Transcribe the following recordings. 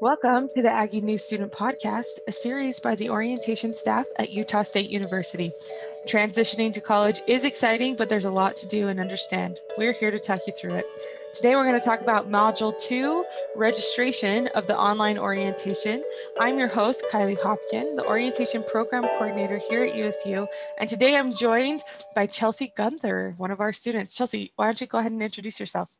Welcome to the Aggie New Student Podcast, a series by the orientation staff at Utah State University. Transitioning to college is exciting, but there's a lot to do and understand. We're here to talk you through it. Today, we're going to talk about Module 2 registration of the online orientation. I'm your host, Kylie Hopkin, the orientation program coordinator here at USU. And today, I'm joined by Chelsea Gunther, one of our students. Chelsea, why don't you go ahead and introduce yourself?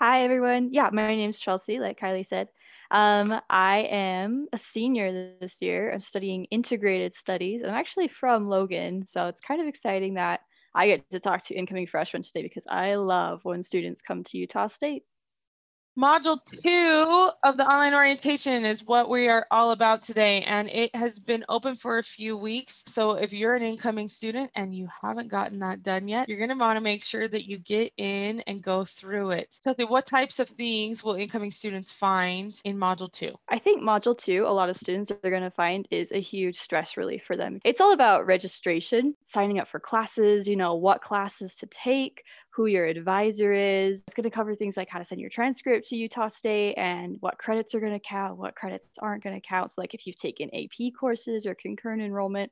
Hi, everyone. Yeah, my name's Chelsea, like Kylie said. Um, I am a senior this year. I'm studying integrated studies. I'm actually from Logan, so it's kind of exciting that I get to talk to incoming freshmen today because I love when students come to Utah State. Module two of the online orientation is what we are all about today, and it has been open for a few weeks. So, if you're an incoming student and you haven't gotten that done yet, you're going to want to make sure that you get in and go through it. So, what types of things will incoming students find in Module two? I think Module two, a lot of students are going to find is a huge stress relief for them. It's all about registration, signing up for classes, you know, what classes to take, who your advisor is. It's going to cover things like how to send your transcript to Utah State and what credits are going to count, what credits aren't going to count. So, like if you've taken AP courses or concurrent enrollment,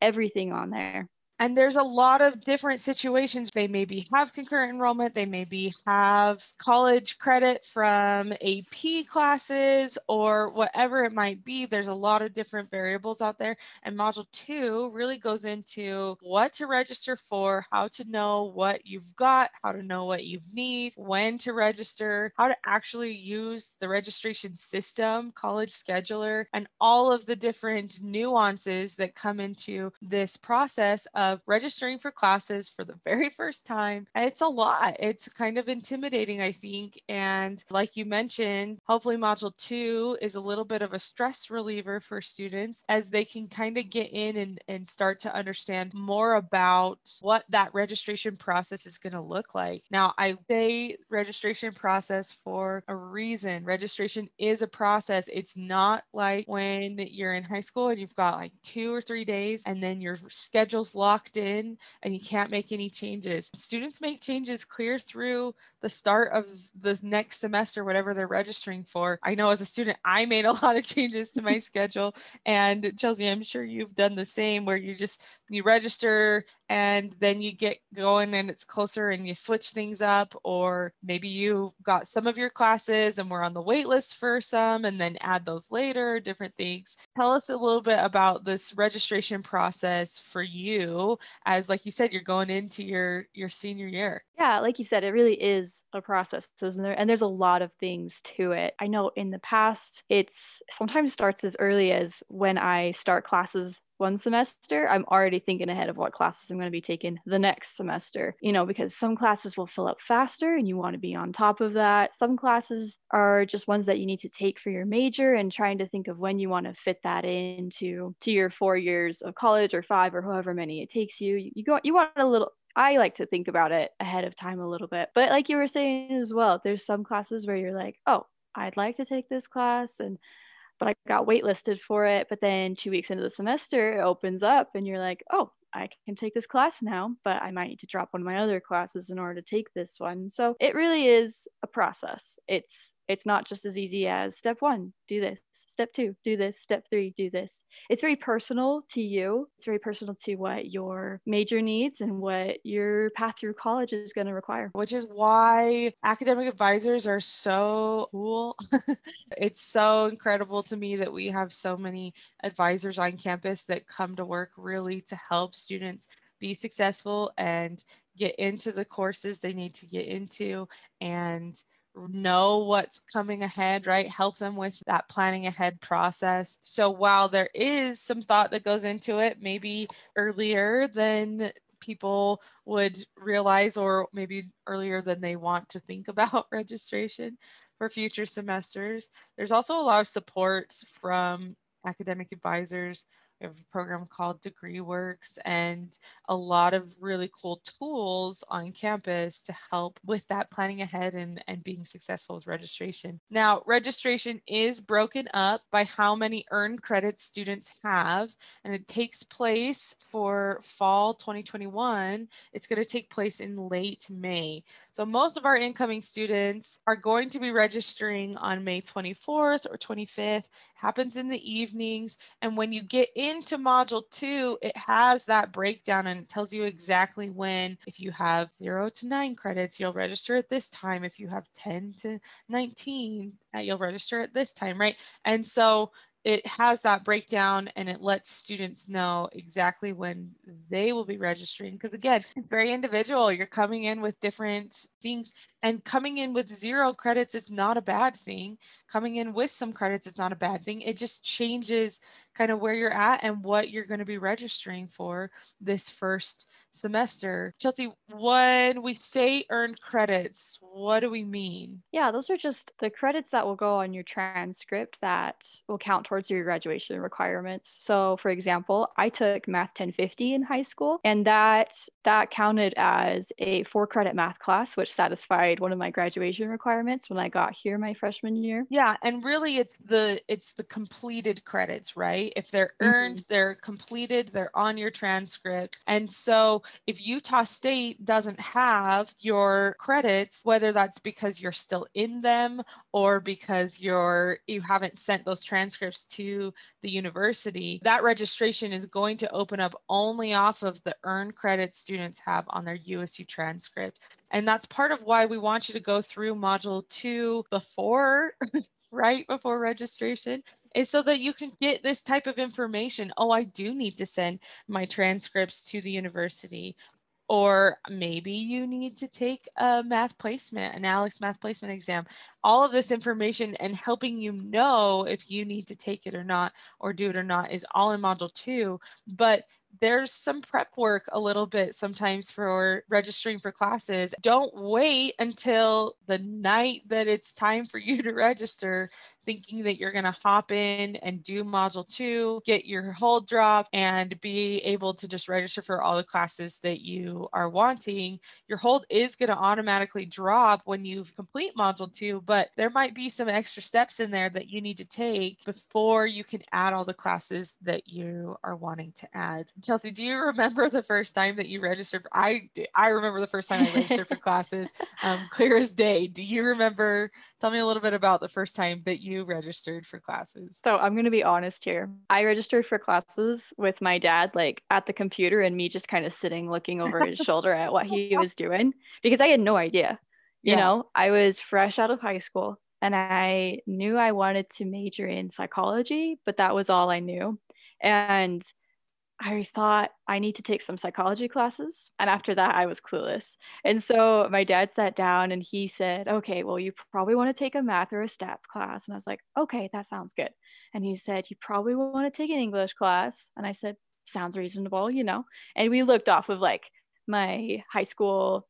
everything on there. And there's a lot of different situations. They maybe have concurrent enrollment, they maybe have college credit from AP classes or whatever it might be. There's a lot of different variables out there. And module two really goes into what to register for, how to know what you've got, how to know what you need, when to register, how to actually use the registration system, college scheduler, and all of the different nuances that come into this process of of registering for classes for the very first time. It's a lot. It's kind of intimidating, I think. And like you mentioned, hopefully, Module 2 is a little bit of a stress reliever for students as they can kind of get in and, and start to understand more about what that registration process is going to look like. Now, I say registration process for a reason. Registration is a process. It's not like when you're in high school and you've got like two or three days and then your schedule's locked locked in and you can't make any changes. Students make changes clear through the start of the next semester, whatever they're registering for. I know as a student, I made a lot of changes to my schedule. And Chelsea, I'm sure you've done the same where you just you register and then you get going and it's closer and you switch things up or maybe you got some of your classes and we're on the wait list for some and then add those later different things tell us a little bit about this registration process for you as like you said you're going into your your senior year yeah like you said it really is a process isn't there and there's a lot of things to it i know in the past it's sometimes starts as early as when i start classes one semester, I'm already thinking ahead of what classes I'm going to be taking the next semester, you know, because some classes will fill up faster and you want to be on top of that. Some classes are just ones that you need to take for your major and trying to think of when you want to fit that into to your 4 years of college or 5 or however many it takes you. You go you want a little I like to think about it ahead of time a little bit. But like you were saying as well, there's some classes where you're like, "Oh, I'd like to take this class and but I got waitlisted for it. But then two weeks into the semester, it opens up and you're like, oh, I can take this class now, but I might need to drop one of my other classes in order to take this one. So it really is a process. It's it's not just as easy as step 1, do this, step 2, do this, step 3, do this. It's very personal to you. It's very personal to what your major needs and what your path through college is going to require. Which is why academic advisors are so cool. it's so incredible to me that we have so many advisors on campus that come to work really to help students be successful and get into the courses they need to get into and know what's coming ahead, right? Help them with that planning ahead process. So while there is some thought that goes into it, maybe earlier than people would realize, or maybe earlier than they want to think about registration for future semesters, there's also a lot of support from academic advisors We have a program called Degree Works and a lot of really cool tools on campus to help with that planning ahead and, and being successful with registration. Now, registration is broken up by how many earned credits students have, and it takes place for fall 2021. It's going to take place in late May. So most of our incoming students are going to be registering on May 24th or 25th. Happens in the evenings. And when you get into module two, it has that breakdown and tells you exactly when, if you have zero to nine credits, you'll register at this time. If you have 10 to 19, uh, you'll register at this time, right? And so it has that breakdown and it lets students know exactly when they will be registering because again it's very individual you're coming in with different things and coming in with zero credits is not a bad thing coming in with some credits is not a bad thing it just changes kind of where you're at and what you're going to be registering for this first semester. Chelsea, when we say earned credits, what do we mean? Yeah, those are just the credits that will go on your transcript that will count towards your graduation requirements. So, for example, I took Math 1050 in high school, and that that counted as a four credit math class, which satisfied one of my graduation requirements when I got here my freshman year. Yeah, and really it's the it's the completed credits, right? If they're earned, mm-hmm. they're completed, they're on your transcript. And so if Utah State doesn't have your credits, whether that's because you're still in them or because you're you haven't sent those transcripts to the university, that registration is going to open up only off of the earned credits students have on their USU transcript. And that's part of why we want you to go through module two before right before registration is so that you can get this type of information. Oh, I do need to send my transcripts to the university. Or maybe you need to take a math placement, an ALEKS math placement exam. All of this information and helping you know if you need to take it or not, or do it or not, is all in module two. But there's some prep work a little bit sometimes for registering for classes. Don't wait until the night that it's time for you to register, thinking that you're going to hop in and do module two, get your hold drop, and be able to just register for all the classes that you are wanting. Your hold is going to automatically drop when you complete module two, but there might be some extra steps in there that you need to take before you can add all the classes that you are wanting to add. Chelsea, do you remember the first time that you registered? For, I I remember the first time I registered for classes, um, clear as day. Do you remember? Tell me a little bit about the first time that you registered for classes. So I'm gonna be honest here. I registered for classes with my dad, like at the computer, and me just kind of sitting looking over his shoulder at what he was doing because I had no idea. You yeah. know, I was fresh out of high school and I knew I wanted to major in psychology, but that was all I knew. And I thought I need to take some psychology classes. And after that, I was clueless. And so my dad sat down and he said, Okay, well, you probably want to take a math or a stats class. And I was like, Okay, that sounds good. And he said, You probably want to take an English class. And I said, Sounds reasonable, you know? And we looked off of like my high school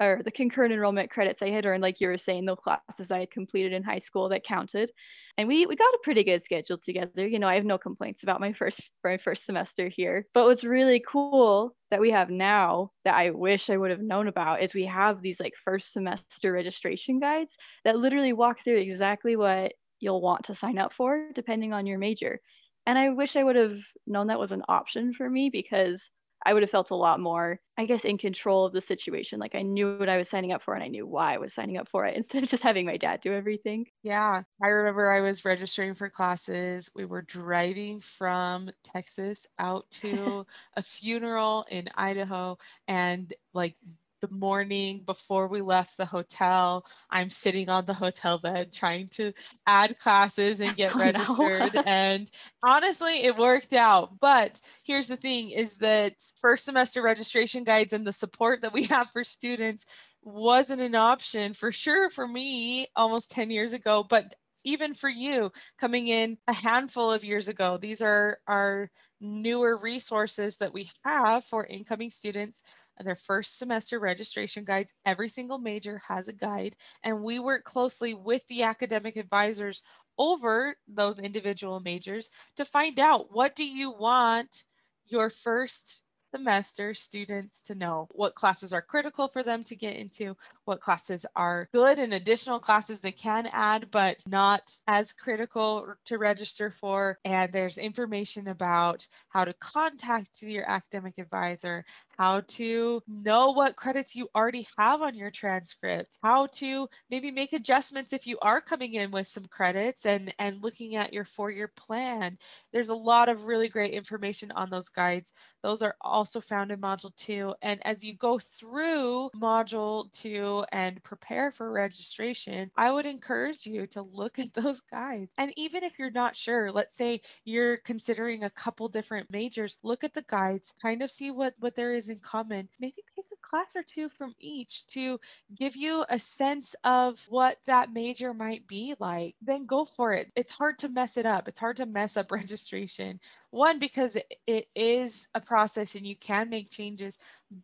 or the concurrent enrollment credits I had earned, like you were saying, the classes I had completed in high school that counted. And we we got a pretty good schedule together. You know, I have no complaints about my first my first semester here. But what's really cool that we have now that I wish I would have known about is we have these like first semester registration guides that literally walk through exactly what you'll want to sign up for depending on your major. And I wish I would have known that was an option for me because I would have felt a lot more, I guess, in control of the situation. Like I knew what I was signing up for and I knew why I was signing up for it instead of just having my dad do everything. Yeah. I remember I was registering for classes. We were driving from Texas out to a funeral in Idaho and like the morning before we left the hotel, I'm sitting on the hotel bed trying to add classes and get oh, registered. No. and honestly, it worked out. But here's the thing is that first semester registration guides and the support that we have for students wasn't an option for sure for me almost 10 years ago, but even for you coming in a handful of years ago, these are our newer resources that we have for incoming students their first semester registration guides. Every single major has a guide, and we work closely with the academic advisors over those individual majors to find out what do you want your first semester students to know what classes are critical for them to get into, what classes are good and additional classes they can add, but not as critical to register for. And there's information about how to contact your academic advisor, how to know what credits you already have on your transcript, how to maybe make adjustments if you are coming in with some credits and and looking at your four-year plan. There's a lot of really great information on those guides. Those are also found in module 2 and as you go through module 2 and prepare for registration, I would encourage you to look at those guides. And even if you're not sure, let's say you're considering a couple different majors, look at the guides, kind of see what what there is in common, maybe class or two from each to give you a sense of what that major might be like. Then go for it. It's hard to mess it up. It's hard to mess up registration. One, because it is a process and you can make changes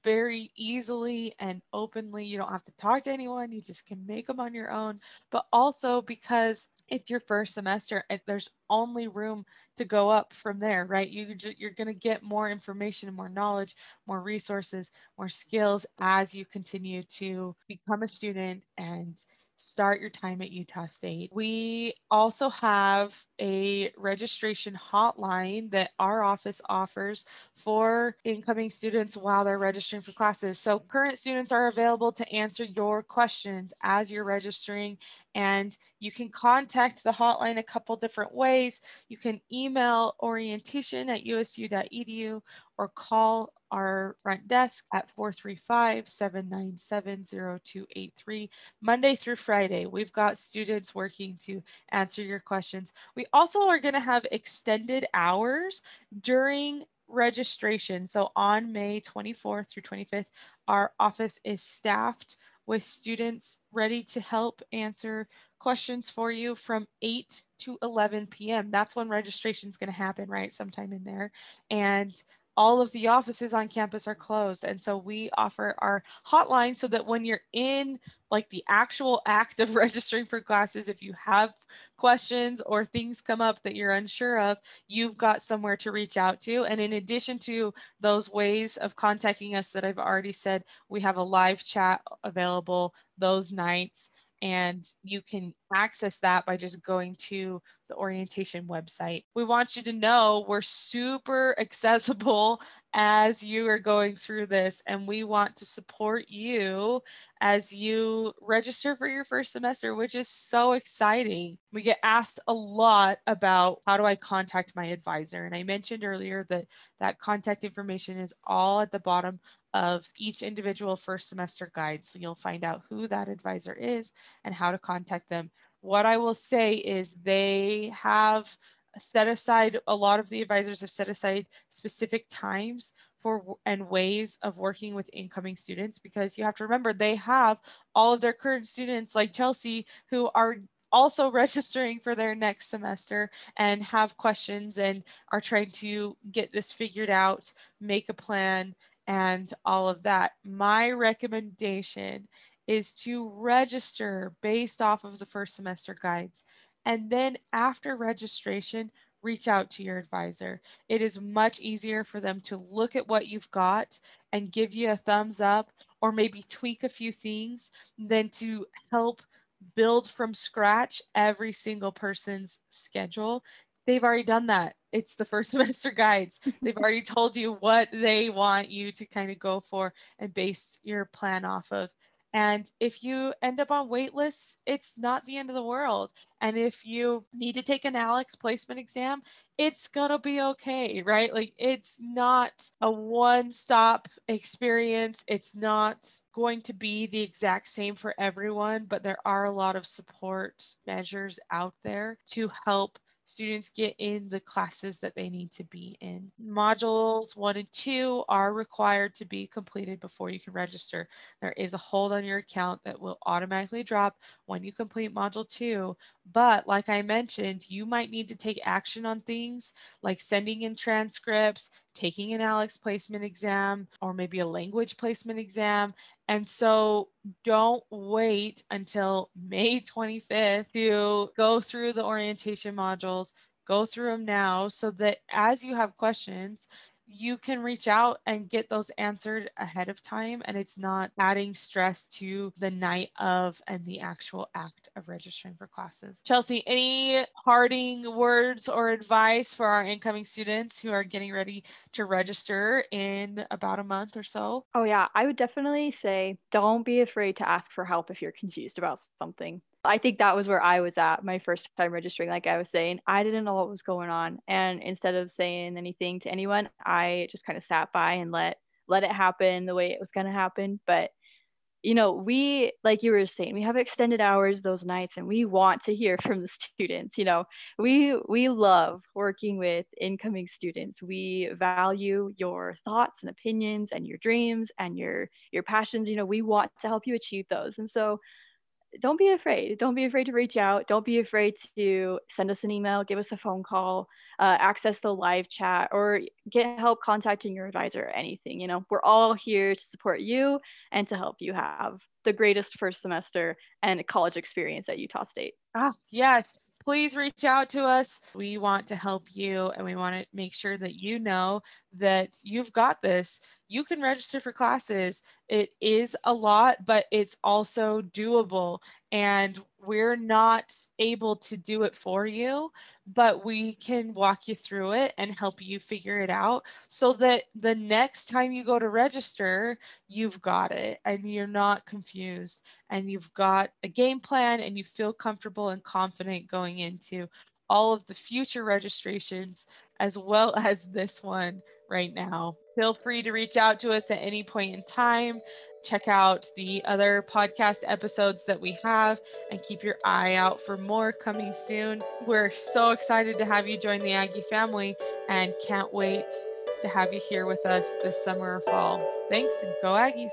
very easily and openly. You don't have to talk to anyone, you just can make them on your own. But also because it's your first semester and there's only room to go up from there right? You you're going to get more information more knowledge more resources more skills as you continue to become a student and start your time at Utah State. We also have a registration hotline that our office offers for incoming students while they're registering for classes. So current students are available to answer your questions as you're registering and you can contact the hotline a couple different ways. You can email orientation at usu.edu or call our front desk at 435-797-0283 monday through friday we've got students working to answer your questions we also are going to have extended hours during registration so on may 24th through 25th our office is staffed with students ready to help answer questions for you from 8 to 11 p.m. That's when registration is going to happen, right? Sometime in there. And all of the offices on campus are closed. And so we offer our hotline so that when you're in like the actual act of registering for classes, if you have questions or things come up that you're unsure of, you've got somewhere to reach out to. And in addition to those ways of contacting us that I've already said, we have a live chat available those nights and you can access that by just going to the orientation website. We want you to know we're super accessible as you are going through this, and we want to support you as you register for your first semester, which is so exciting. We get asked a lot about how do I contact my advisor? And I mentioned earlier that that contact information is all at the bottom of each individual first semester guide. So you'll find out who that advisor is and how to contact them. What I will say is they have set aside, a lot of the advisors have set aside specific times for and ways of working with incoming students because you have to remember they have all of their current students like Chelsea who are also registering for their next semester and have questions and are trying to get this figured out, make a plan, and all of that. My recommendation is to register based off of the first semester guides. And then after registration, reach out to your advisor. It is much easier for them to look at what you've got and give you a thumbs up or maybe tweak a few things than to help build from scratch every single person's schedule they've already done that. It's the first semester guides. They've already told you what they want you to kind of go for and base your plan off of. And if you end up on wait lists, it's not the end of the world. And if you need to take an ALEKS placement exam, it's going to be okay, right? Like it's not a one stop experience. It's not going to be the exact same for everyone, but there are a lot of support measures out there to help students get in the classes that they need to be in. Modules one and two are required to be completed before you can register. There is a hold on your account that will automatically drop when you complete module two, But like I mentioned, you might need to take action on things like sending in transcripts, taking an ALEKS placement exam, or maybe a language placement exam. And so don't wait until May 25th to go through the orientation modules. Go through them now so that as you have questions, you can reach out and get those answered ahead of time and it's not adding stress to the night of and the actual act of registering for classes. Chelsea, any parting words or advice for our incoming students who are getting ready to register in about a month or so? Oh yeah, I would definitely say don't be afraid to ask for help if you're confused about something. I think that was where I was at my first time registering. Like I was saying, I didn't know what was going on. And instead of saying anything to anyone, I just kind of sat by and let let it happen the way it was gonna happen. But you know, we like you were saying, we have extended hours those nights and we want to hear from the students. You know, we we love working with incoming students. We value your thoughts and opinions and your dreams and your your passions. You know, we want to help you achieve those. And so don't be afraid. Don't be afraid to reach out. Don't be afraid to send us an email, give us a phone call, uh, access the live chat, or get help contacting your advisor or anything. You know, we're all here to support you and to help you have the greatest first semester and college experience at Utah State. Ah, yes please reach out to us. We want to help you and we want to make sure that you know that you've got this. You can register for classes. It is a lot, but it's also doable. And we're not able to do it for you, but we can walk you through it and help you figure it out so that the next time you go to register, you've got it and you're not confused and you've got a game plan and you feel comfortable and confident going into all of the future registrations as well as this one right now. Feel free to reach out to us at any point in time. Check out the other podcast episodes that we have and keep your eye out for more coming soon. We're so excited to have you join the Aggie family and can't wait to have you here with us this summer or fall. Thanks and go Aggies.